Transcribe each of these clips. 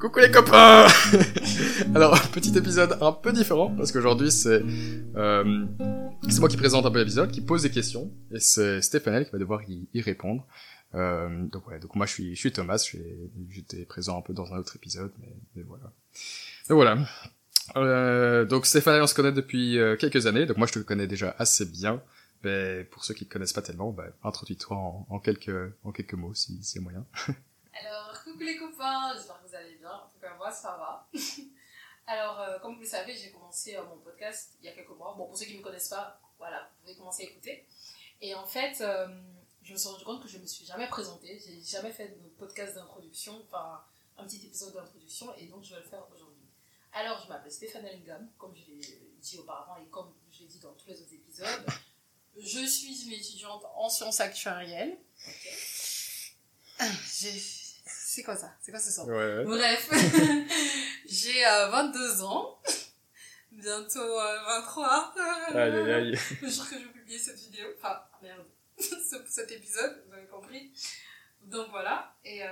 Coucou les copains Alors, petit épisode un peu différent, parce qu'aujourd'hui c'est euh, c'est moi qui présente un peu l'épisode, qui pose des questions, et c'est Stéphane qui va devoir y, répondre. Euh, donc ouais, donc moi je suis, je suis Thomas, j'étais présent un peu dans un autre épisode, mais, voilà. Donc voilà. Euh, donc Stéphane on se connaît depuis euh, quelques années, donc moi je te connais déjà assez bien. Mais pour ceux qui te connaissent pas tellement, bah, introduis-toi en, en, quelques, en quelques mots si c'est moyen. Alors, coucou les copains, j'espère que vous allez bien. En tout cas, moi, ça va. Alors, euh, comme vous le savez, j'ai commencé euh, mon podcast il y a quelques mois. Bon, pour ceux qui ne me connaissent pas, voilà, vous pouvez commencer à écouter. Et en fait, euh, je me suis rendu compte que je ne me suis jamais présentée. J'ai jamais fait de podcast d'introduction, enfin, un petit épisode d'introduction, et donc je vais le faire aujourd'hui. Alors, je m'appelle Stéphane Ellingam, comme je l'ai dit auparavant et comme je l'ai dit dans tous les autres épisodes. Je suis une étudiante en sciences actuarielles. Ok. C'est quoi ça? C'est quoi ce son? Ouais, ouais. Bref, j'ai euh, 22 ans, bientôt euh, 23. Aïe, aïe, aïe. Le jour que je vais publier cette vidéo, enfin, merde, ce- cet épisode, vous avez compris. Donc voilà, et euh,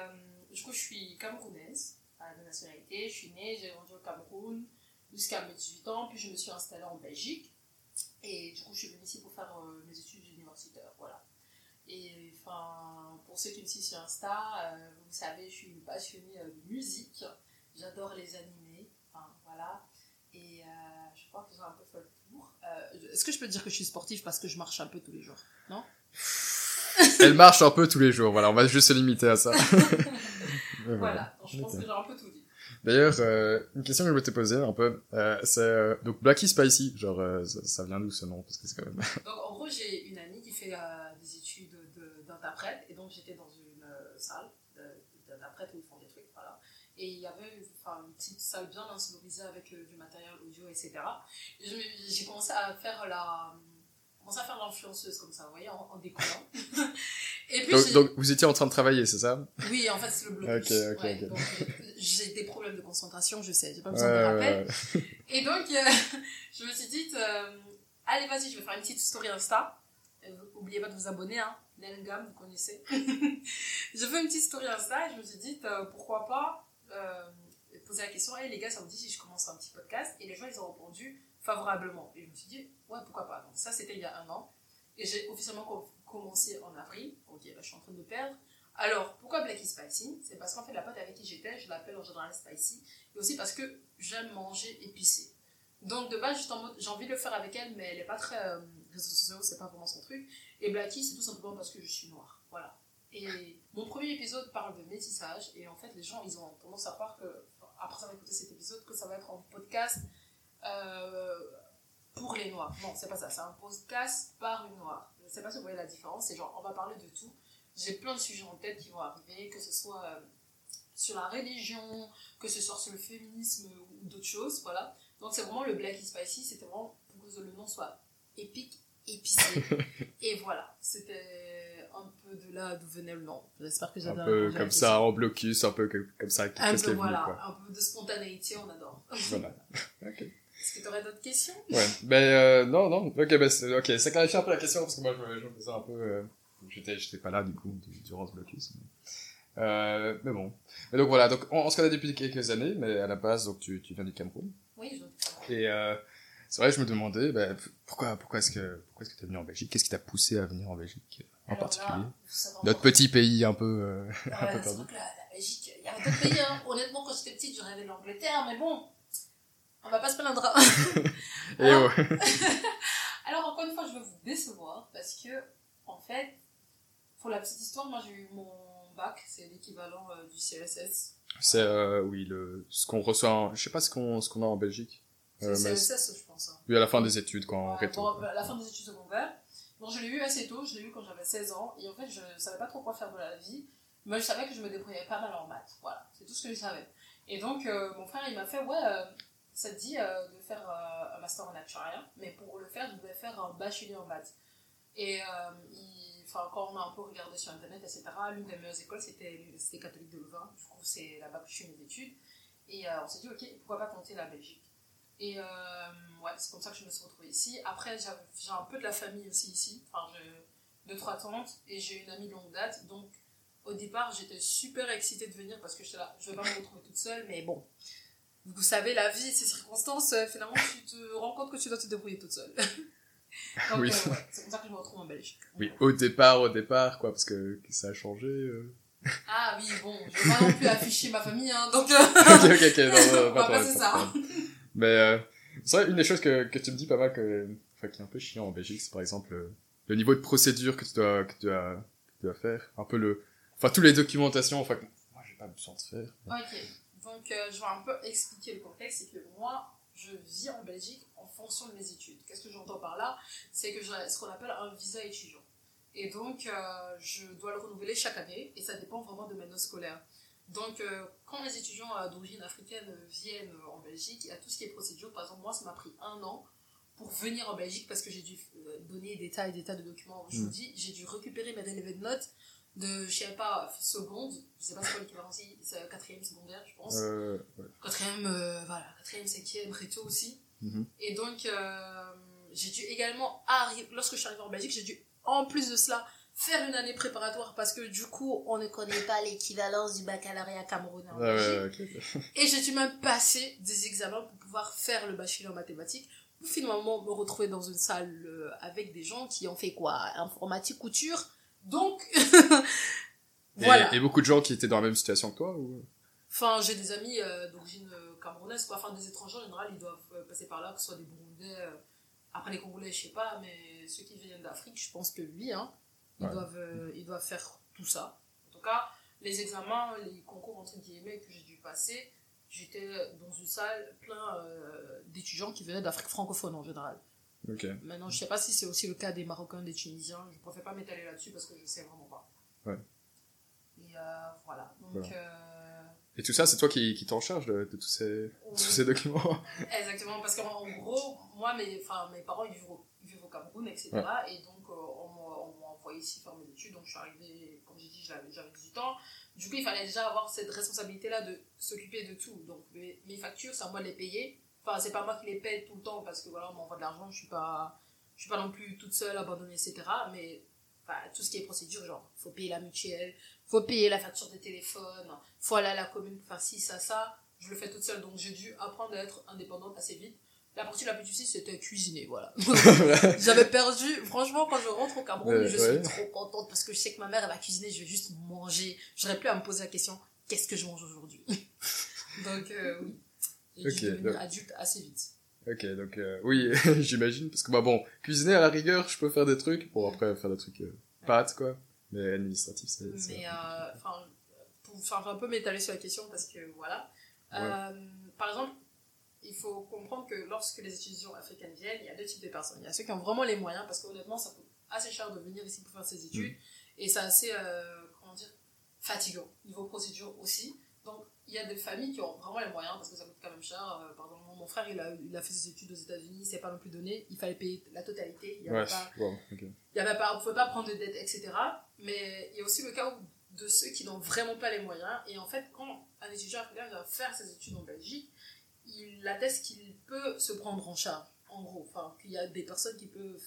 du coup, je suis camerounaise, la nationalité. Je suis née, j'ai grandi au Cameroun jusqu'à mes 18 ans, puis je me suis installée en Belgique. Et du coup, je suis venue ici pour faire euh, mes études universitaires, voilà. Et enfin, pour ceux qui me suivent sur Insta, euh, vous savez, je suis une passionnée euh, de musique. J'adore les animés, enfin voilà. Et euh, je crois que j'ai un peu fait le tour. Euh, Est-ce que je peux dire que je suis sportive parce que je marche un peu tous les jours? Non? Elle marche un peu tous les jours, voilà, on va juste se limiter à ça. Voilà, donc je pense que j'ai un peu tout dit. D'ailleurs, euh, une question que je voulais te poser un peu, euh, c'est euh, donc Blacky Spicy, genre ça, ça vient d'où ce nom? Parce que c'est quand même. Donc en gros, j'ai une amie qui fait euh, des études de- d'interprète et donc j'étais dans une euh, salle d'interprète où ils font des trucs, voilà. Et il y avait une petite salle bien insonorisée avec euh, du matériel audio, etc. Et j'ai commencé à faire la commencé à faire l'influenceuse comme ça, vous voyez, en, en décollant. et puis Donc, vous étiez en train de travailler, c'est ça? Oui, en fait, c'est le blocus. Ouais, euh, j'ai des problèmes de concentration, je sais, j'ai pas Ouais, besoin de rappel. ouais, ouais. Et donc, euh, je me suis dit, euh, allez, vas-y, je vais faire une petite story Insta. Euh, oubliez pas de vous abonner, hein. Nelgam, vous connaissez. je fais une petite story Insta et je me suis dit, euh, pourquoi pas euh, poser la question, hey les gars, ça vous dit si je commence un petit podcast? Et les gens, ils ont répondu favorablement. Et je me suis dit, ouais, pourquoi pas. Donc, ça, c'était il y a un an. Et j'ai officiellement co- commencé en avril. Ok, là, je suis en train de me perdre. Alors, pourquoi Blacky Spicy? C'est parce qu'en fait, la pote avec qui j'étais, je l'appelle en général Spicy. Et aussi parce que j'aime manger épicé. Donc, de base, juste en j'ai envie de le faire avec elle, mais elle est pas très réseaux sociaux, c'est pas vraiment son truc. Et Blacky, c'est tout simplement parce que je suis noire. Voilà. Et mon premier épisode parle de métissage, et en fait, les gens, ils ont tendance à croire que, après avoir écouté cet épisode, que ça va être un podcast euh, pour les noirs. Non, c'est pas ça, c'est un podcast par une noire. Je sais pas si vous voyez la différence, c'est genre, on va parler de tout. J'ai plein de sujets en tête qui vont arriver, que ce soit euh, sur la religion, que ce soit sur le féminisme ou d'autres choses, voilà. Donc c'est vraiment le Black is Spicy, c'était vraiment pour que le nom soit épique, épicé. et voilà, c'était un peu de là d'où venait le nom. J'espère que Un j'avais peu à la comme ça, en blocus, un peu comme ça, Un peu, venu, voilà, quoi. un peu de spontanéité, on adore. Voilà. Ok. Est-ce que tu aurais d'autres questions? Ouais, ben euh, non, non, ok, ben c'est- ok, ça clarifie un peu la question parce que moi je me, faisais un peu, euh, j'étais, j'étais pas là du coup du- durant ce blocus. Mais, euh, mais bon, mais donc voilà, donc on, on se connaît depuis quelques années, mais à la base donc tu, tu viens du Cameroun Oui, je dois et euh, c'est vrai, je me demandais, ben, pourquoi, pourquoi est-ce que, pourquoi est-ce que t'es venu en Belgique? Qu'est-ce qui t'a poussé à venir en Belgique en Alors particulier? là, Notre petit pays un peu, euh, un peu perdu. que la, la Belgique, il y avait d'autres pays. Hein. Honnêtement, quand j'étais petite, je rêvais de l'Angleterre, mais bon, on va pas se plaindre. Et Alors, oh. alors, encore une fois, je vais vous décevoir parce que, en fait, pour la petite histoire, moi j'ai eu mon bac, c'est l'équivalent euh, du CSS. c'est euh, oui le, ce qu'on reçoit, en- je sais pas ce qu'on, ce qu'on a en Belgique. C'est Euh, CSS, je pense. hein. oui, à la fin des études quand on Ouais, réto. bon, à la fin des études secondaires. Donc je l'ai eu assez tôt, je l'ai eu quand j'avais 16 ans, et en fait je savais pas trop quoi faire de la vie, mais je savais que je me débrouillais pas mal en maths, voilà, c'est tout ce que je savais. Et donc euh, mon frère il m'a fait, ouais, euh, ça te dit euh, de faire un master en actuariat, mais pour le faire, je devais faire un bachelier en maths. Et il- quand on a un peu regardé sur internet, etc., l'une des meilleures écoles c'était l'Université catholique de Louvain, du coup c'est là-bas que je fais mes études, et on s'est dit, ok, pourquoi pas tenter la Belgique? Et euh, ouais, c'est comme ça que je me suis retrouvée ici. Après, j'ai un peu de la famille aussi ici. Enfin, j'ai deux, trois tantes et j'ai une amie de longue date. Donc, au départ, j'étais super excitée de venir parce que j'étais là, je vais pas me retrouver toute seule, mais bon. Vous savez, la vie, ces circonstances, euh, finalement, tu te rends compte que tu dois te débrouiller toute seule. Donc, Oui. euh, ouais, c'est comme ça que je me retrouve en Belgique. Oui, au départ, au départ, quoi, parce que, ça a changé. euh. Ah oui, bon, je vais pas non plus afficher ma famille, hein, donc... ok, ok, ok, non, non, On pas passer pas ça. Mais euh, c'est une des choses que, que tu me dis pas mal, que, enfin, qui est un peu chiant en Belgique, c'est par exemple euh, le niveau de procédure que tu dois, que tu dois, que tu dois faire. Un peu le, enfin, toutes les documentations, enfin, que moi, j'ai pas besoin de faire. Ok, donc euh, je vais un peu expliquer le contexte, c'est que moi, je vis en Belgique en fonction de mes études. Qu'est-ce que j'entends par là? C'est que j'ai ce qu'on appelle un visa étudiant. Et donc, je dois le renouveler chaque année, et ça dépend vraiment de mes notes scolaires. Donc, euh, quand les étudiants d'origine africaine viennent euh, en Belgique, il y a tout ce qui est procédure. Par exemple, moi, ça m'a pris un an pour venir en Belgique parce que j'ai dû euh, donner des tas et des tas de documents. Je vous Mm. dis, j'ai dû récupérer mes relevés de notes de, je sais pas, seconde, je sais pas c'est quoi l'équivalent ici, c'est quatrième secondaire, je pense. Euh, ouais. Quatrième, euh, voilà, quatrième, cinquième, réto aussi. Mhm. Et donc, euh, j'ai dû également arriver, lorsque je suis arrivée en Belgique, j'ai dû, en plus de cela, faire une année préparatoire parce que du coup, on ne connaît pas l'équivalence du baccalauréat camerounais Ouais. Et j'ai dû même passer des examens pour pouvoir faire le bachelier en mathématiques. Pour finalement me retrouver dans une salle euh, avec des gens qui ont fait quoi? Informatique, couture. Donc, voilà. et beaucoup de gens qui étaient dans la même situation que toi, ou? Enfin, j'ai des amis euh, d'origine euh, camerounaise, quoi. Enfin, des étrangers en général, ils doivent euh, passer par là, que ce soit des Burundais. euh, après, les Congolais, je sais pas, mais ceux qui viennent d'Afrique, je pense que oui, hein. Ils, Ouais. doivent, euh, ils doivent faire tout ça. En tout cas, les examens, les concours, entre guillemets, que j'ai dû passer, j'étais dans une salle plein euh, d'étudiants qui venaient d'Afrique francophone en général. Maintenant, je sais pas si c'est aussi le cas des Marocains, des Tunisiens. Je préfère pas m'étaler là-dessus parce que je sais vraiment pas. Ouais. Et euh, voilà. Donc, Voilà. euh, Et tout ça, c'est toi qui, qui t'en charge de, de tous ces, tous ces documents? Exactement, parce qu'en en gros, moi, mes, mes parents, ils vivent au, ils vivent au Cameroun, etc. Et donc, euh, on m'a envoyé ici faire mes études. Donc, je suis arrivée, comme j'ai dit, j'avais j'avais 18 ans. Du coup, il fallait déjà avoir cette responsabilité-là de s'occuper de tout. Donc, mes, mes factures, c'est à moi de les payer. Enfin, c'est pas moi qui les paye tout le temps parce que voilà, on m'envoie de l'argent. Je suis pas, je suis pas non plus toute seule, abandonnée, etc. Mais enfin, tout ce qui est procédure, genre, faut payer la mutuelle, faut payer la facture de téléphone, faut aller à la commune pour faire ci, ça, ça. Je le fais toute seule, donc j'ai dû apprendre à être indépendante assez vite. La partie la plus difficile, c'était cuisiner, voilà. J'avais perdu, franchement, quand je rentre au Cameroun, je ouais. suis trop contente parce que je sais que ma mère, elle va cuisiner, je vais juste manger. J'aurais plus à me poser la question, qu'est-ce que je mange aujourd'hui? Donc, euh, oui. J'ai Ok, dû devenir donc- adulte assez vite. Ok, donc euh, oui, j'imagine, parce que bah bon, cuisiner à la rigueur, je peux faire des trucs, bon après faire des trucs euh, pâtes quoi, mais administratif c'est... Mais, euh, enfin, pour un peu m'étaler sur la question parce que voilà. Par exemple, il faut comprendre que lorsque les étudiants africaines viennent, il y a deux types de personnes. Il y a ceux qui ont vraiment les moyens parce qu'honnêtement, ça coûte assez cher de venir ici pour faire ses études et c'est assez, euh, comment dire, fatigant. Niveau procédure aussi. Donc, il y a des familles qui ont vraiment les moyens parce que ça coûte quand même cher. Euh, par exemple, mon frère, il a, il a fait ses études aux États-Unis, c'est pas non plus donné. Il fallait payer la totalité. Il y avait Ouais, pas wow, ok. il y avait pas, on pouvait pas prendre de dette, etc. Mais il y a aussi le cas où- de ceux qui n'ont vraiment pas les moyens. Et en fait, quand un étudiant africain vient faire ses études en Belgique, il atteste qu'il peut se prendre en charge, en gros. Enfin, qu'il y a des personnes qui peuvent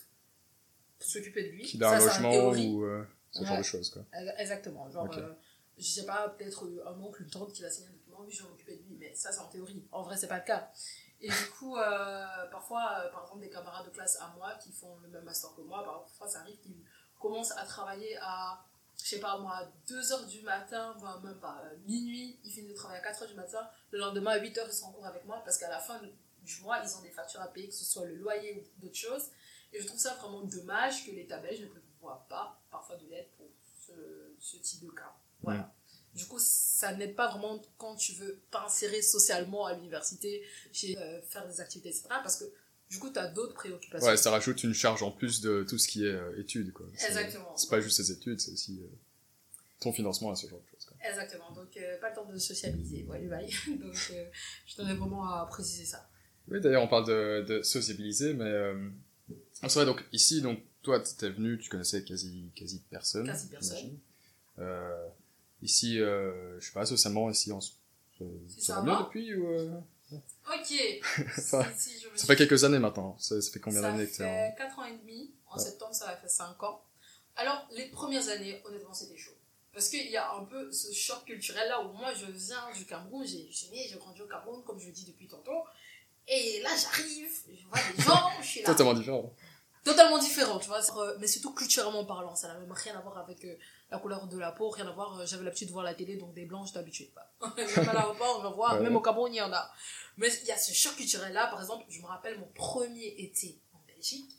s'occuper de lui. Qu'il a un logement ou euh, ce genre de choses quoi. Exactement. Genre, Ok. euh, je sais pas, peut-être euh, un oncle, une tante qui va signer un document, oui, je vais m'occuper de lui, mais ça, c'est en théorie. En vrai, c'est pas le cas. Et du coup, euh, parfois, par exemple, des camarades de classe à moi qui font le même master que moi, parfois, ça arrive qu'ils commencent à travailler à, je sais pas moi, 2h du matin, voire même pas, euh, minuit, ils finissent de travailler à 4h du matin, le lendemain à 8h, ils sont en cours avec moi parce qu'à la fin du mois, ils ont des factures à payer, que ce soit le loyer ou d'autres choses. Et je trouve ça vraiment dommage que l'État belge ne prévoit pas parfois de l'aide pour ce, ce type de cas. Voilà. Du coup, ça n'aide pas vraiment quand tu veux t'insérer socialement à l'université, euh, faire des activités, etc. Parce que du coup, tu as d'autres préoccupations. Ouais, ça rajoute une charge en plus de tout ce qui est euh, études quoi. C'est- Exactement. C'est pas juste les études, c'est aussi euh, ton financement à ce genre de choses quoi. Exactement. Donc, euh, pas le temps de sociabiliser. Ouais, bye. Donc, je tenais vraiment à préciser ça. Oui, d'ailleurs, on parle de, de sociabiliser, mais c'est vrai. Donc ici, donc toi, t'étais venu, tu connaissais quasi quasi personne. Quasi personne. Euh, ici, euh, je sais pas, socialement, ici, on se- ça, ça va depuis ou euh, Ok. Si- si je me Ça fait quelques années maintenant. Ça, ça fait combien ça d'années que t'es en... fait 4 ans et demi. En Ouais. septembre, ça va faire 5 ans. Alors, les premières années, honnêtement, c'était chaud. Parce qu'il y a un peu ce choc culturel là où moi je viens du Cameroun, j'ai né, j'ai grandi au Cameroun, comme je le dis depuis tantôt. Et là j'arrive, je vois des gens, je suis là. Totalement différent. Totalement différent, tu vois. euh, Mais surtout culturellement parlant, ça n'a même rien à voir avec euh, la couleur de la peau, rien à voir. euh, J'avais l'habitude de voir la télé, donc des habituée. Bah, même à l'aéroport, on va voir, Ouais. même au Cameroun, il y en a. Mais il y a ce choc culturel là, par exemple, je me rappelle mon premier été en Belgique,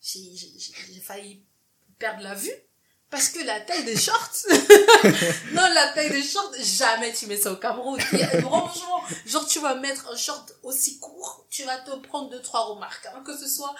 j'ai j'ai- j'ai- j'ai failli perdre la vue. Parce que la taille des shorts, non, la taille des shorts, jamais tu mets ça au Cameroun. Il y a- Franchement, genre tu vas mettre un short aussi court, tu vas te prendre deux, trois remarques. hein, que ce soit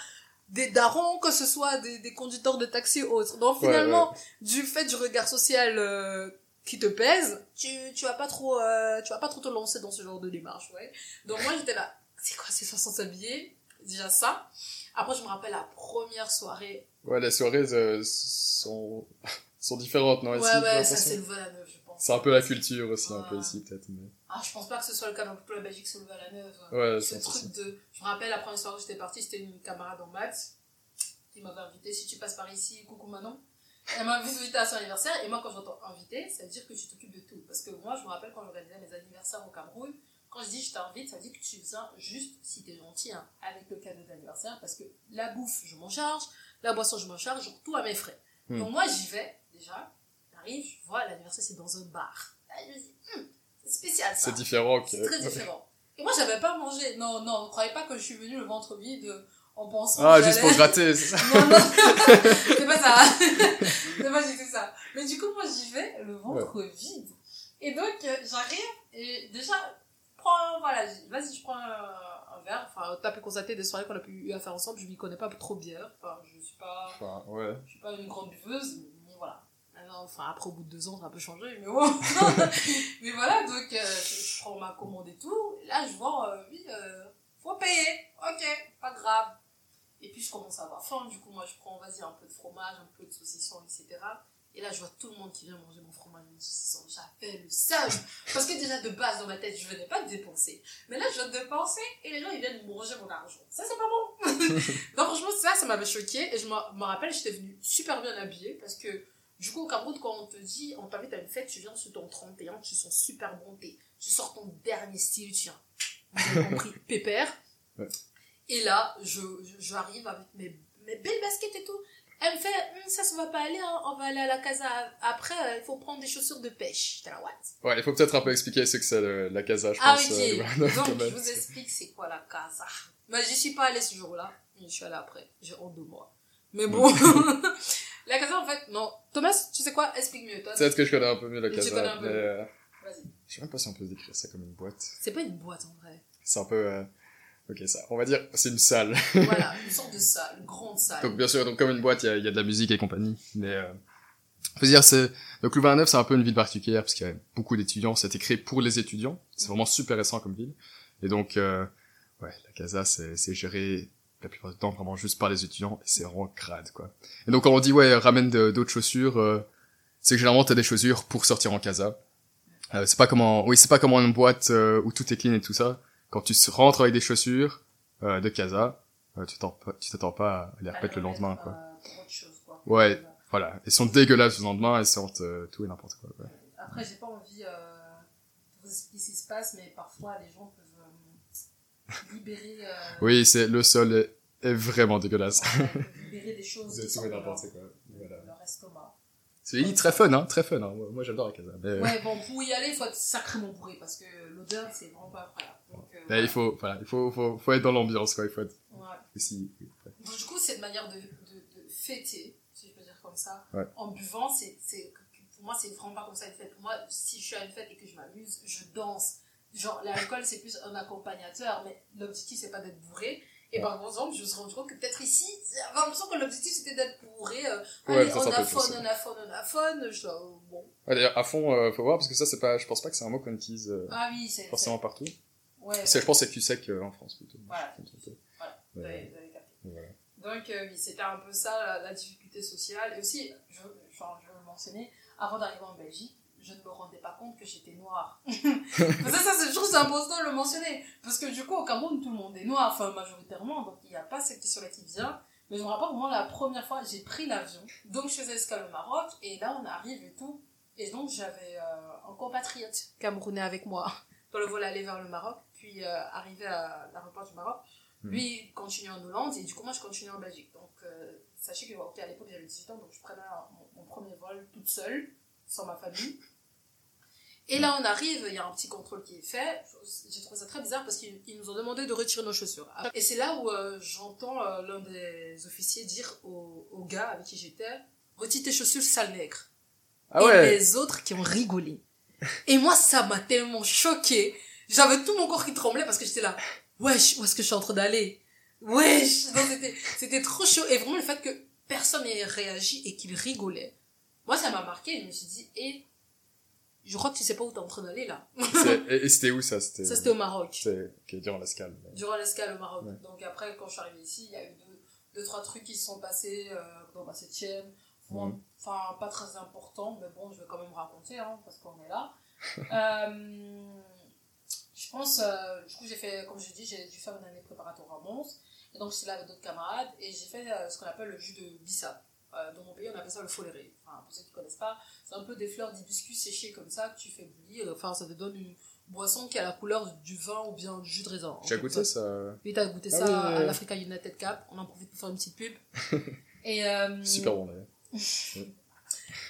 des darons, que ce soit des, des conducteurs de taxi ou autres. Donc Ouais, finalement, du fait du regard social euh, qui te pèse, tu, tu vas pas trop, euh, tu vas pas trop te lancer dans ce genre de démarche, ouais. Donc moi j'étais là, c'est quoi ces façons de s'habiller Déjà ça. Après je me rappelle la première soirée. Ouais, les soirées euh, sont, sont différentes, non? Ouais ici, ouais, ça c'est le vol à neuf, je pense. C'est un peu la culture aussi, un peu ici, peut-être. Mais... Ah, je pense pas que ce soit le cas dans toute la Belgique, c'est le vol à neuf. Ouais, ce truc de je me rappelle la première soirée où j'étais partie c'était une camarade en maths qui m'avait invité si tu passes par ici coucou Manon. Elle m'a invité à son anniversaire et moi quand j'entends invité ça veut dire que tu t'occupes de tout. Parce que moi je me rappelle quand j'organisais mes anniversaires au Cameroun quand je dis je t'invite ça veut dire que tu viens juste si t'es gentil hein, avec le cadeau d'anniversaire parce que la bouffe je m'en charge la boisson je m'en charge tout à mes frais. Hmm. donc moi j'y vais déjà j'arrive je vois l'anniversaire c'est dans un bar. Là je me dis c'est spécial ça C'est différent que... c'est très différent. Et moi, j'avais pas mangé. Non, non, ne croyez pas que je suis venue le ventre vide euh, en pensant. Ah, que juste pour gratter, c'est ça Non, non, c'est pas ça. c'est pas du tout ça. Mais du coup, moi, j'y vais le ventre vide. Et donc, euh, j'arrive et déjà, prends, voilà, vas-y, je prends un, un verre. Enfin, t'as pu constater des soirées qu'on a pu à faire ensemble. Je m'y connais pas trop bière. Enfin, je suis pas Enfin, ouais. je suis pas une grande buveuse, mais enfin, après, au bout de deux ans, ça a un peu changé, mais bon. mais voilà, donc, euh, je, prends ma commande et tout. Là, je vois, euh, oui, euh, faut payer. Ok, pas grave. Et puis, je commence à avoir faim. Du coup, moi, je prends, vas-y, un peu de fromage, un peu de saucisson, etc. Et là, je vois tout le monde qui vient manger mon fromage mon saucisson. J'avais le seum. Parce que déjà, de base, dans ma tête, je venais pas de dépenser. Mais là, je viens de dépenser et les gens, ils viennent manger mon argent. Ça, c'est pas bon. Donc, franchement, ça, ça m'avait choqué. Et je me rappelle, j'étais venue super bien habillée parce que, du coup, au Cameroun, quand on te dit, on t'invite à une fête, tu viens sur ton 31, tu sens super bon, t'es- tu sors ton dernier style, tu viens, vous avez compris, pépère. Ouais. Et là, je, je- j'arrive avec mes, mes belles baskets et tout. Elle me fait, Hum, ça, ça va pas aller, hein. on va aller à la casa. Après, euh, il faut prendre des chaussures de pêche. J'étais là, what? Ouais, il faut peut-être un peu expliquer ce que c'est la casa, je Ah pense. euh, le- Donc, je vous explique c'est quoi la casa. Mais j'y suis pas allée ce jour-là. Je suis allée après. J'ai honte de moi. Mais bon. la casa, en fait, non. Thomas, tu sais quoi? Explique mieux, toi. Peut-être que je connais un peu mieux la casa, connais un peu. mais euh, Vas-y. je sais même pas si on peut décrire ça comme une boîte. C'est pas une boîte en vrai. C'est un peu... euh, Ok, ça. On va dire, c'est une salle. Voilà, une sorte de salle, une grande salle. Donc bien sûr, donc comme une boîte, il y a, il y a de la musique et compagnie. Mais euh, faut dire, c'est donc Louvain-la-Neuve, c'est un peu une ville particulière parce qu'il y a beaucoup d'étudiants. C'était créé pour les étudiants. C'est vraiment super récent comme ville. Et donc, euh, ouais, la casa, c'est c'est géré la plupart du temps vraiment juste par les étudiants et c'est vraiment crade quoi. Et donc quand on dit ouais, ramène d'autres chaussures, euh, c'est que généralement t'as des chaussures pour sortir en casa. Euh, c'est pas comment, oui, c'est pas comme une boîte euh, où tout est clean et tout ça. Quand tu rentres avec des chaussures de casa, tu t'attends pas, tu t'attends pas à les remettre le lendemain quoi. Chose. Ouais. Voilà, elles sont dégueulasses le lendemain, elles sentent tout et n'importe quoi. ouais. Après, j'ai pas envie de vous expliquer ce qui se passe, mais parfois les gens peuvent libérer, euh, Oui, c'est le sol est, est vraiment dégueulasse. ouais, libérer des choses Vous qui êtes sont tout et n'importe quoi. Voilà. leur estomac. C'est très fun, hein, très fun. Hein. Moi, j'adore la casa. Mais, Ouais, bon, pour y aller, il faut être sacrément bourré parce que l'odeur, c'est vraiment pas incroyable. Donc, euh, voilà. il faut, voilà, il faut, faut, faut être dans l'ambiance, quoi. Il faut être Ouais. aussi. Donc, du coup, c'est une manière de, de, de fêter, si je peux dire comme ça, Ouais. en buvant. C'est, pour moi, c'est vraiment pas comme ça une fête. Pour moi, si je suis à une fête et que je m'amuse, je danse. Genre, l'alcool, c'est plus un accompagnateur, mais l'objectif, c'est pas d'être bourré. Et par exemple, je me suis rendu compte que peut-être ici, j'avais l'impression que l'objectif, c'était d'être bourré. Euh, Ouais, allez, ça, on c'est un peu affonne, plus, on on affonne. Je, euh, bon. Ouais, d'ailleurs, à fond, euh, faut voir parce que ça, c'est pas, je pense pas que c'est un mot qu'on utilise euh, Ah oui, forcément partout. c'est- Ouais, C'est, je pense, que c'est sec euh, en France plutôt. Voilà. Vous avez- vous avez capté. Voilà. Donc euh, oui, c'était un peu ça la, la difficulté sociale. Et aussi, je, enfin, je le mentionner, avant d'arriver en Belgique, je ne me rendais pas compte que j'étais noire. Que ça, c'est toujours important de le mentionner. Parce que du coup, au Cameroun, tout le monde est noir, enfin majoritairement, donc il n'y a pas cette question-là qui vient. Mais je me rappelle vraiment la première fois, j'ai pris l'avion. Donc je faisais escale au Maroc, et là on arrive et tout. Et donc, j'avais euh, un compatriote camerounais avec moi dans le vol aller vers le Maroc, puis euh, arrivé à l'aéroport du Maroc. Mhm. Lui, il continuait en Hollande, et du coup, moi, je continuais en Belgique. Donc, euh, sachez que ok, à l'époque, j'avais 18 ans, donc je prenais mon, mon premier vol toute seule, sans ma famille. Et là, on arrive, il y a un petit contrôle qui est fait. J'ai trouvé ça très bizarre parce qu'ils ils nous ont demandé de retirer nos chaussures. Et c'est là où euh, j'entends euh, l'un des officiers dire au, au gars avec qui j'étais Retire tes chaussures, sale nègre. Ah et ouais. les autres qui ont rigolé. Et moi, ça m'a tellement choqué. J'avais tout mon corps qui tremblait parce que j'étais là. Wesh, où est-ce que je suis en train d'aller? Wesh c'était trop chaud. Et vraiment, le fait que personne n'ait réagi et qu'il rigolait. Moi, ça m'a marqué. Je me suis dit, et je crois que tu sais pas où t'es en train d'aller là. Et, c'était où ça? C'était. Ça, c'était au Maroc. C'est ok, durant l'escale. mais- Durant l'escale au Maroc. Ouais. Donc après, quand je suis arrivée ici, il y a eu deux, deux trois trucs qui se sont passés euh, dans ma septième. Bon, Mhm. Enfin, pas très important, mais bon, je vais quand même raconter, hein, parce qu'on est là. Euh, je pense, euh, du coup, j'ai fait, comme je dis, j'ai dû faire une année préparatoire à Mons. Et donc, j'étais là avec d'autres camarades, et j'ai fait euh, ce qu'on appelle le jus de bissap. Euh, dans mon pays, on appelle ça le foléré. Enfin, pour ceux qui ne connaissent pas, c'est un peu des fleurs d'hibiscus séchées comme ça que tu fais bouillir. Enfin, ça te donne une boisson qui a la couleur du vin ou bien du jus de raisin. Tu as En goûté ça oui, t'as goûté Ah ça oui, à oui. l'Africa United Cup. On en profite pour faire une petite pub. Et, euh, Super bon d'ailleurs.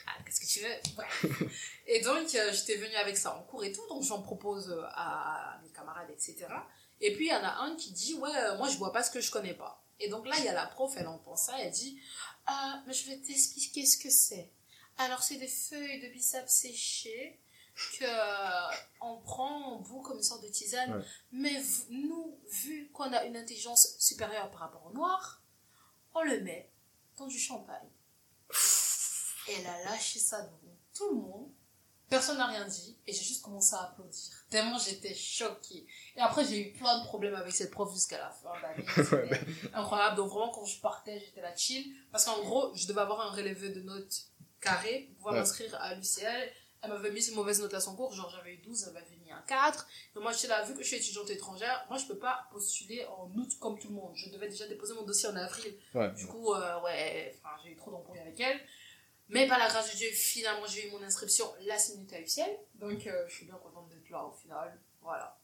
ah, qu'est-ce que tu veux? Et donc, euh, j'étais venue avec ça en cours et tout, donc j'en propose à mes camarades, etc. Et puis, il y en a un qui dit, ouais, moi, je bois pas ce que je connais pas. Et donc là, il y a la prof, elle entend ça, elle dit, ah, mais je vais t'expliquer ce que c'est. Alors, c'est des feuilles de biceps séchées que euh, on prend, on bout comme une sorte de tisane. Ouais. Mais nous, vu qu'on a une intelligence supérieure par rapport au noir, on le met dans du champagne. Elle a lâché ça devant tout le monde. Personne n'a rien dit et j'ai juste commencé à applaudir. Tellement j'étais choquée. Et après, j'ai eu plein de problèmes avec cette prof jusqu'à la fin d'année. Ouais, incroyable. Donc vraiment, quand je partais, j'étais là chill. Parce qu'en gros, je devais avoir un relevé de notes carré pour pouvoir Ouais. m'inscrire à l'UCL. Elle m'avait mis une mauvaise note à son cours. Genre, j'avais eu 12, elle m'avait mis un 4. Donc moi, j'étais là, vu que je suis étudiante étrangère, moi, je peux pas postuler en août comme tout le monde. Je devais déjà déposer mon dossier en avril. Ouais. Du coup, euh, ouais, j'ai eu trop d'embrouilles avec elle. Mais par la grâce de Dieu, finalement, j'ai eu mon inscription la minutes à UCL. Donc, euh, je suis bien contente d'être là au final. Voilà.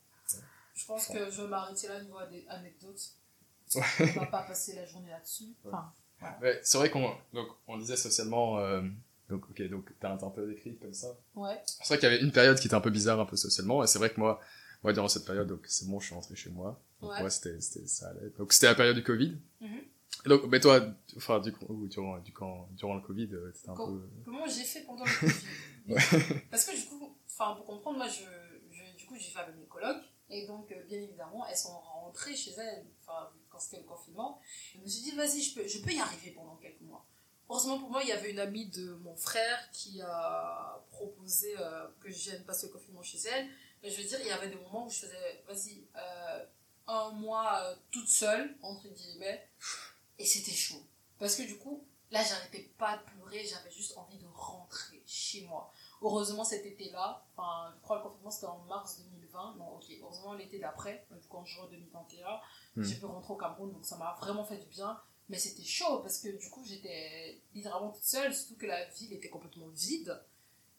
Je pense que je vais m'arrêter là au niveau des anecdotes. Ouais. On va pas passer la journée là-dessus. Enfin, Ouais, c'est vrai qu'on donc on disait socialement euh, donc ok donc t'as un un peu décrit comme ça. ouais. C'est vrai qu'il y avait une période qui était un peu bizarre un peu socialement et c'est vrai que moi moi durant cette période donc c'est bon je suis rentré chez moi. Donc Ouais. c'était c'était ça allait. Donc c'était la période du Covid. Mhm. Donc mais toi enfin du coup ou durant du quand durant le Covid euh, c'était un Quand- peu Comment j'ai fait pendant le Covid? Parce que du coup, enfin, pour comprendre, moi, je, je- du coup, j'ai fait avec mes colocs. Et donc, euh, bien évidemment, elles sont rentrées chez elles, enfin, quand c'était le confinement. Je me suis dit, vas-y, je peux, je peux y arriver pendant quelques mois. Heureusement pour moi, il y avait une amie de mon frère qui a proposé euh, que je vienne passer le confinement chez elle. Mais je veux dire, il y avait des moments où je faisais, vas-y, euh, un mois euh, toute seule, entre guillemets, et c'était chaud. Parce que du coup, là, j'arrêtais pas de pleurer, j'avais juste envie de rentrer chez moi. Heureusement, cet été-là, enfin, je crois que le confinement c'était en mars 2020, non, ok, heureusement l'été d'après, donc en juin 2021, Hmm. j'ai pu rentrer au Cameroun, donc ça m'a vraiment fait du bien. Mais c'était chaud parce que du coup, j'étais littéralement toute seule, surtout que la ville était complètement vide.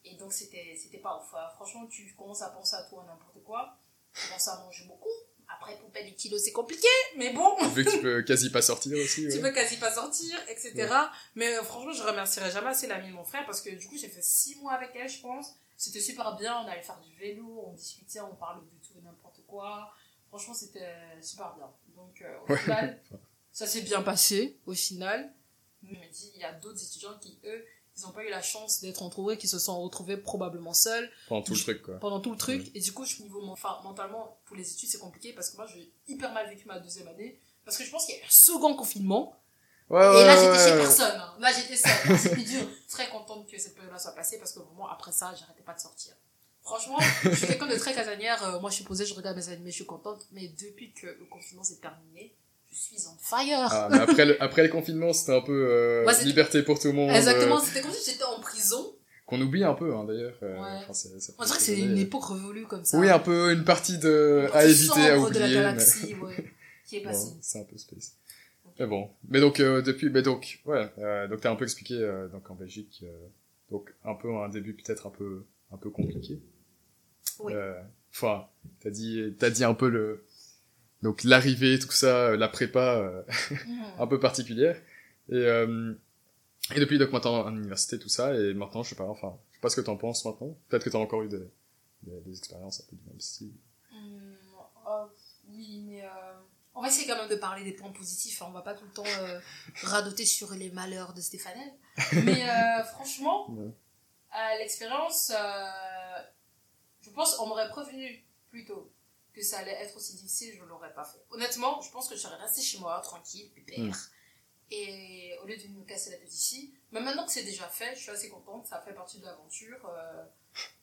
Et donc, c'était pas ouf. Franchement, tu commences à penser à toi n'importe quoi, tu commences à manger beaucoup. Après, pour perdre des kilos, c'est compliqué, mais bon, vu que tu peux quasi pas sortir aussi. tu peux quasi pas sortir, etc. Mais euh, franchement, je remercierai jamais assez l'ami de mon frère parce que du coup, j'ai fait six mois avec elle, je pense. C'était super bien, on allait faire du vélo, on discutait, on parlait de tout et n'importe quoi. Franchement, c'était super bien. Donc, euh, au Ouais. final, ça s'est bien passé, au final. Il y a d'autres étudiants qui, eux, ils n'ont pas eu la chance d'être entourés, qui se sont retrouvés probablement seuls Pendant tout le truc quoi. pendant tout le truc. Et du coup, je, niveau enfin, mentalement, pour les études, c'est compliqué parce que moi, j'ai hyper mal vécu ma deuxième année. Parce que je pense qu'il y a eu un second confinement. Ouais Et ouais là, ouais, j'étais chez ouais. personne. hein. Là, j'étais seule. C'était dur. Très contente que cette période-là soit passée parce que vraiment, après ça, j'arrêtais pas de sortir. Franchement, je suis quelqu'un de très casanière. Euh, moi, je suis posée, je regarde mes animés, je suis contente. Mais depuis que le confinement s'est terminé, je suis on fire. Ah, mais après le, après le confinement, c'était un peu euh, Ouais, liberté pour tout le monde. Exactement, euh, c'était comme si j'étais en prison. qu'on oublie un peu, hein, d'ailleurs. euh, Ouais. enfin, On dirait que c'est une époque révolue comme ça. Oui, un peu une partie de à éviter, à sombre de la oublier. mais- galaxie, ouais, qui est Bon, passée. c'est un peu space. Mais bon. Mais donc, euh, depuis, mais donc, ouais, euh, donc t'as un peu expliqué, donc en Belgique, Donc un peu un début peut-être un peu un peu compliqué. Oui. Enfin, t'as dit t'as dit un peu le donc l'arrivée tout ça, euh, la prépa euh, un peu particulière et euh, et depuis donc maintenant en université tout ça et maintenant je sais pas enfin je sais pas ce que t'en penses maintenant. Peut-être que t'as encore eu des, des, des expériences un peu du même style. Hum, oh, oui, mais euh, on va essayer quand même de parler des points positifs. hein. On va pas tout le temps euh, radoter sur les malheurs de Stéphanel. Mais euh, franchement, Ouais. l'expérience, euh, je pense qu'on m'aurait prévenu plus tôt que ça allait être aussi difficile, je l'aurais pas fait. Honnêtement, je pense que je serais restée chez moi, tranquille, pépère. Mm. Et au lieu de me casser la tête ici, mais maintenant que c'est déjà fait, je suis assez contente, ça fait partie de l'aventure. Euh,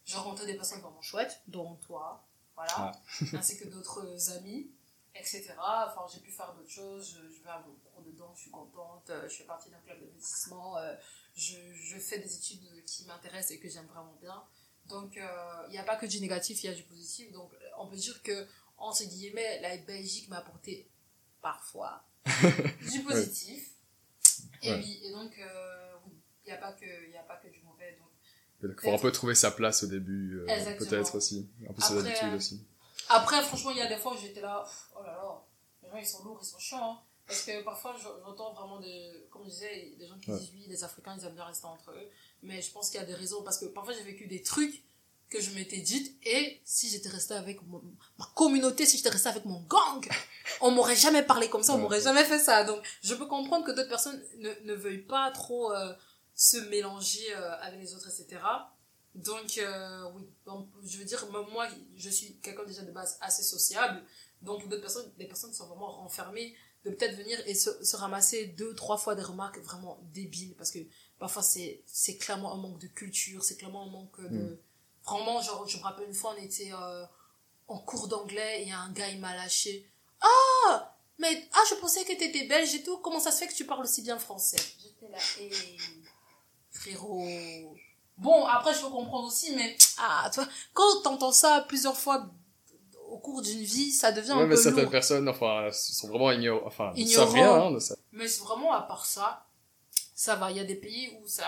j'ai rencontré des personnes vraiment chouettes, dont toi, voilà, Ah. ainsi que d'autres amis, etc. Enfin, j'ai pu faire d'autres choses, je, je vais à mon cours de danse, je suis contente, euh, je fais partie d'un club d'investissement, euh, je, je fais des études qui m'intéressent et que j'aime vraiment bien. Donc, euh, il n'y a pas que du négatif, il y a du positif. Donc, euh, on peut dire que, entre guillemets, la Belgique m'a apporté parfois du positif. Et Ouais. oui, et donc, euh, il n'y a, pas que- il y a pas que du mauvais. Donc, qu'il faut un peu trouver sa place au début, euh, peut-être aussi. Un peu ses Après, habitudes euh, aussi. Après, franchement, il y a des fois où j'étais là, oh là là, les gens ils sont lourds, ils sont chiants. hein. Parce que parfois, je- j'entends vraiment des, comme je disais, des gens qui Ouais. disent oui, les Africains ils aiment bien rester entre eux. Mais je pense qu'il y a des raisons. Parce que parfois, j'ai vécu des trucs que je m'étais dites et si j'étais restée avec mon- ma communauté, si j'étais restée avec mon gang, on m'aurait jamais parlé comme ça, on m'aurait jamais fait ça. Donc, je peux comprendre que d'autres personnes ne, ne veuillent pas trop euh, se mélanger euh, avec les autres, etc. Donc, euh, oui. Donc, je veux dire, moi, je suis quelqu'un déjà de base assez sociable. Donc, d'autres personnes, des personnes sont vraiment renfermées, de peut-être venir et se, se ramasser deux, trois fois des remarques vraiment débiles. Parce que parfois, c'est, c'est clairement un manque de culture, c'est clairement un manque de. Mm. Vraiment, genre, je me rappelle une fois, on était euh, en cours d'anglais et un gars, il m'a lâché. Ah! Mais, ah, je pensais que t'étais belge et tout. Comment ça se fait que tu parles aussi bien français? J'étais là, et frérot. Bon, après, je peux comprendre aussi, mais, ah, tu vois, quand t'entends ça plusieurs fois au cours d'une vie, ça devient Ouais, un mais peu certaines lourd. personnes, enfin, sont vraiment ignorants, enfin, ne Ignorants. savent rien, hein, de ça. Mais c'est vraiment, à part ça, ça va. Il y a des pays où ça,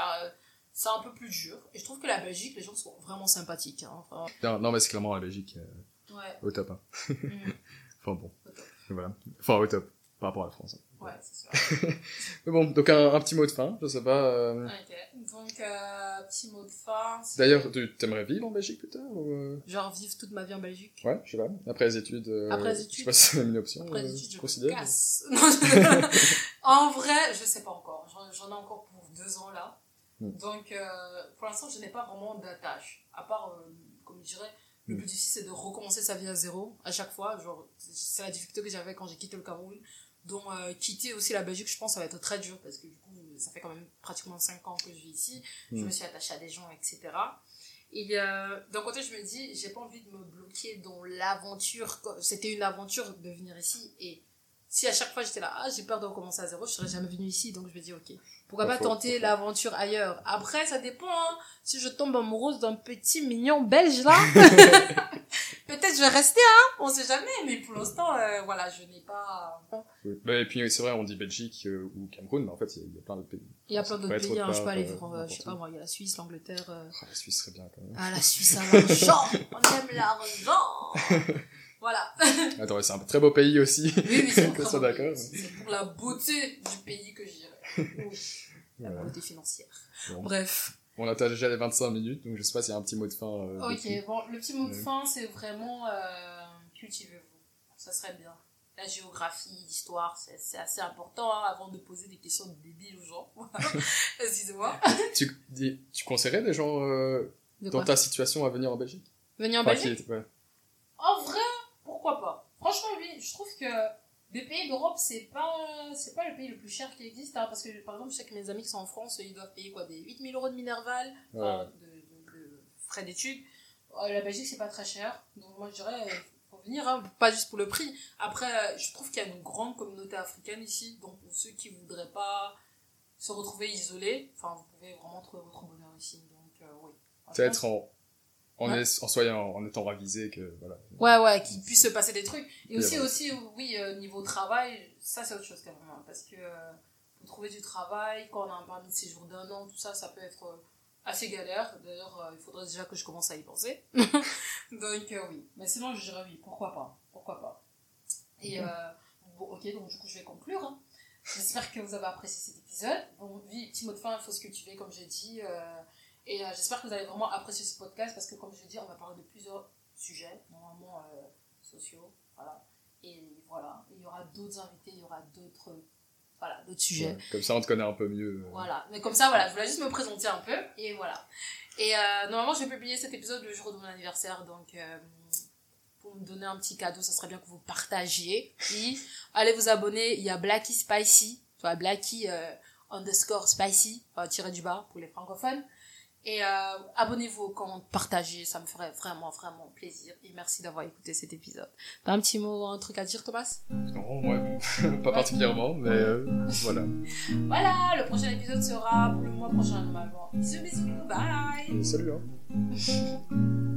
c'est un peu plus dur. Et je trouve que la Belgique, les gens sont vraiment sympathiques. Hein. Enfin, Non, non, mais c'est clairement la Belgique euh, ouais. au top. Hein. Mm. Enfin bon, Au top. voilà. Enfin au top, par rapport à la France. hein. Ouais, c'est sûr. Mais bon, donc un, un petit mot de fin, je sais pas. euh, Ok. Donc, euh, petit mot de fin. D'ailleurs, tu t'aimerais vivre en Belgique plus tard ou euh, Genre vivre toute ma vie en Belgique. Ouais, je sais pas. Après les études. euh, Après les Je sais études. pas si c'est une option. Après les études, tu je me considères casse. Je- en vrai, je sais pas encore. J'en ai encore pour deux ans là. Hmm. Donc, euh, pour l'instant, je n'ai pas vraiment d'attache. À part, euh, comme je dirais, le Hmm. but ici, c'est de recommencer sa vie à zéro à chaque fois. Genre, c'est la difficulté que j'avais quand j'ai quitté le Cameroun. Donc, euh, quitter aussi la Belgique, je pense, ça va être très dur parce que du coup, ça fait quand même pratiquement cinq ans que je vis ici. Je Hmm. me suis attachée à des gens, etc. Et euh, d'un côté, je me dis, j'ai pas envie de me bloquer dans l'aventure. C'était une aventure de venir ici. Et si à chaque fois j'étais là, ah, j'ai peur de recommencer à zéro, je serais jamais venue ici. Donc je me dis, ok, pourquoi Pas pas tenter l'aventure ailleurs? Après, ça dépend. Hein. Si je tombe amoureuse d'un petit mignon belge là, peut-être je vais rester, hein. On sait jamais. Mais pour l'instant, euh, voilà, je n'ai pas. Oui. Bah, et puis c'est vrai, on dit Belgique euh, ou Cameroun, mais en fait il y, a- il y a plein d'autres pays. Il y a plein d'autres pays. Hein. autre Je peux part, aller euh, je sais pas moi, il y a la Suisse, l'Angleterre. euh, Ah, la Suisse serait bien quand même. Ah, la Suisse à l'argent On aime l'argent Voilà. Attends, ouais, c'est un très beau pays aussi. Oui, oui, c'est d'accord. C'est pour la beauté du pays que j'irai. Oui, la beauté financière. Bon. Bref. On a déjà les 25 minutes, donc je sais pas s'il y a un petit mot de fin. euh. Ok, bon, le petit mot de fin, c'est vraiment euh, cultivez-vous. Ça serait bien. La géographie, l'histoire, c'est assez important hein, avant de poser des questions débiles aux gens. Excusez-moi. Tu, tu conseillerais des gens euh, De dans ta situation à venir en Belgique? Venir en Enfin, Belgique? qui- ouais. En vrai, pourquoi pas? Franchement, oui, je trouve que des pays d'Europe, c'est pas, c'est pas le pays le plus cher qui existe. hein, parce que, par exemple, je sais que mes amis qui sont en France, ils doivent payer quoi Des 8000 euros de Minerval, de, de- de frais d'études. Euh, la Belgique, c'est pas très cher. Donc, moi, je dirais, faut venir, hein, pas juste pour le prix. Après, je trouve qu'il y a une grande communauté africaine ici. Donc, pour ceux qui voudraient pas se retrouver isolés, enfin, vous pouvez vraiment trouver votre bonheur ici. Donc, euh, oui. Peut-être en, en, Ouais. est- en, soyant, en étant ravisé que voilà. Ouais, ouais, qu'il puisse se passer des trucs. Et Et aussi, aussi, oui, euh, niveau travail, ça c'est autre chose quand même. hein, parce que euh, pour trouver du travail, quand on a un permis de séjour d'un an, tout ça, ça peut être euh, assez galère. D'ailleurs, il faudrait déjà que je commence à y penser. donc oui. Mais sinon, je dirais oui. Pourquoi pas Pourquoi pas Et bon, ok, donc du coup, je vais conclure. hein. J'espère que vous avez apprécié cet épisode. Bon, oui, petit mot de fin, il faut se cultiver, comme j'ai dit. Et euh, j'espère que vous allez vraiment apprécier ce podcast parce que, comme je dit, on va parler de plusieurs sujets, normalement euh, sociaux. Voilà. Et voilà, il y aura d'autres invités, il y aura d'autres voilà, d'autres sujets. Ouais, Comme ça, on te connaît un peu mieux. Voilà, mais comme ça, voilà, je voulais juste me présenter un peu, et voilà. Et euh, normalement, je vais publier cet épisode le jour de mon anniversaire, donc euh, pour me donner un petit cadeau, ça serait bien que vous partagiez. Puis, allez vous abonner, il y a Blacky Spicy, tu vois, Blacky euh, underscore Spicy, tiré du bas pour les francophones. Et euh, abonnez-vous au compte, partagez, ça me ferait vraiment, vraiment plaisir. Et merci d'avoir écouté cet épisode. T'as un petit mot, un truc à dire, Thomas? Non, pas particulièrement, mais euh, voilà. Voilà, le prochain épisode sera pour le mois prochain normalement. Bisous bisous, bye Salut, hein.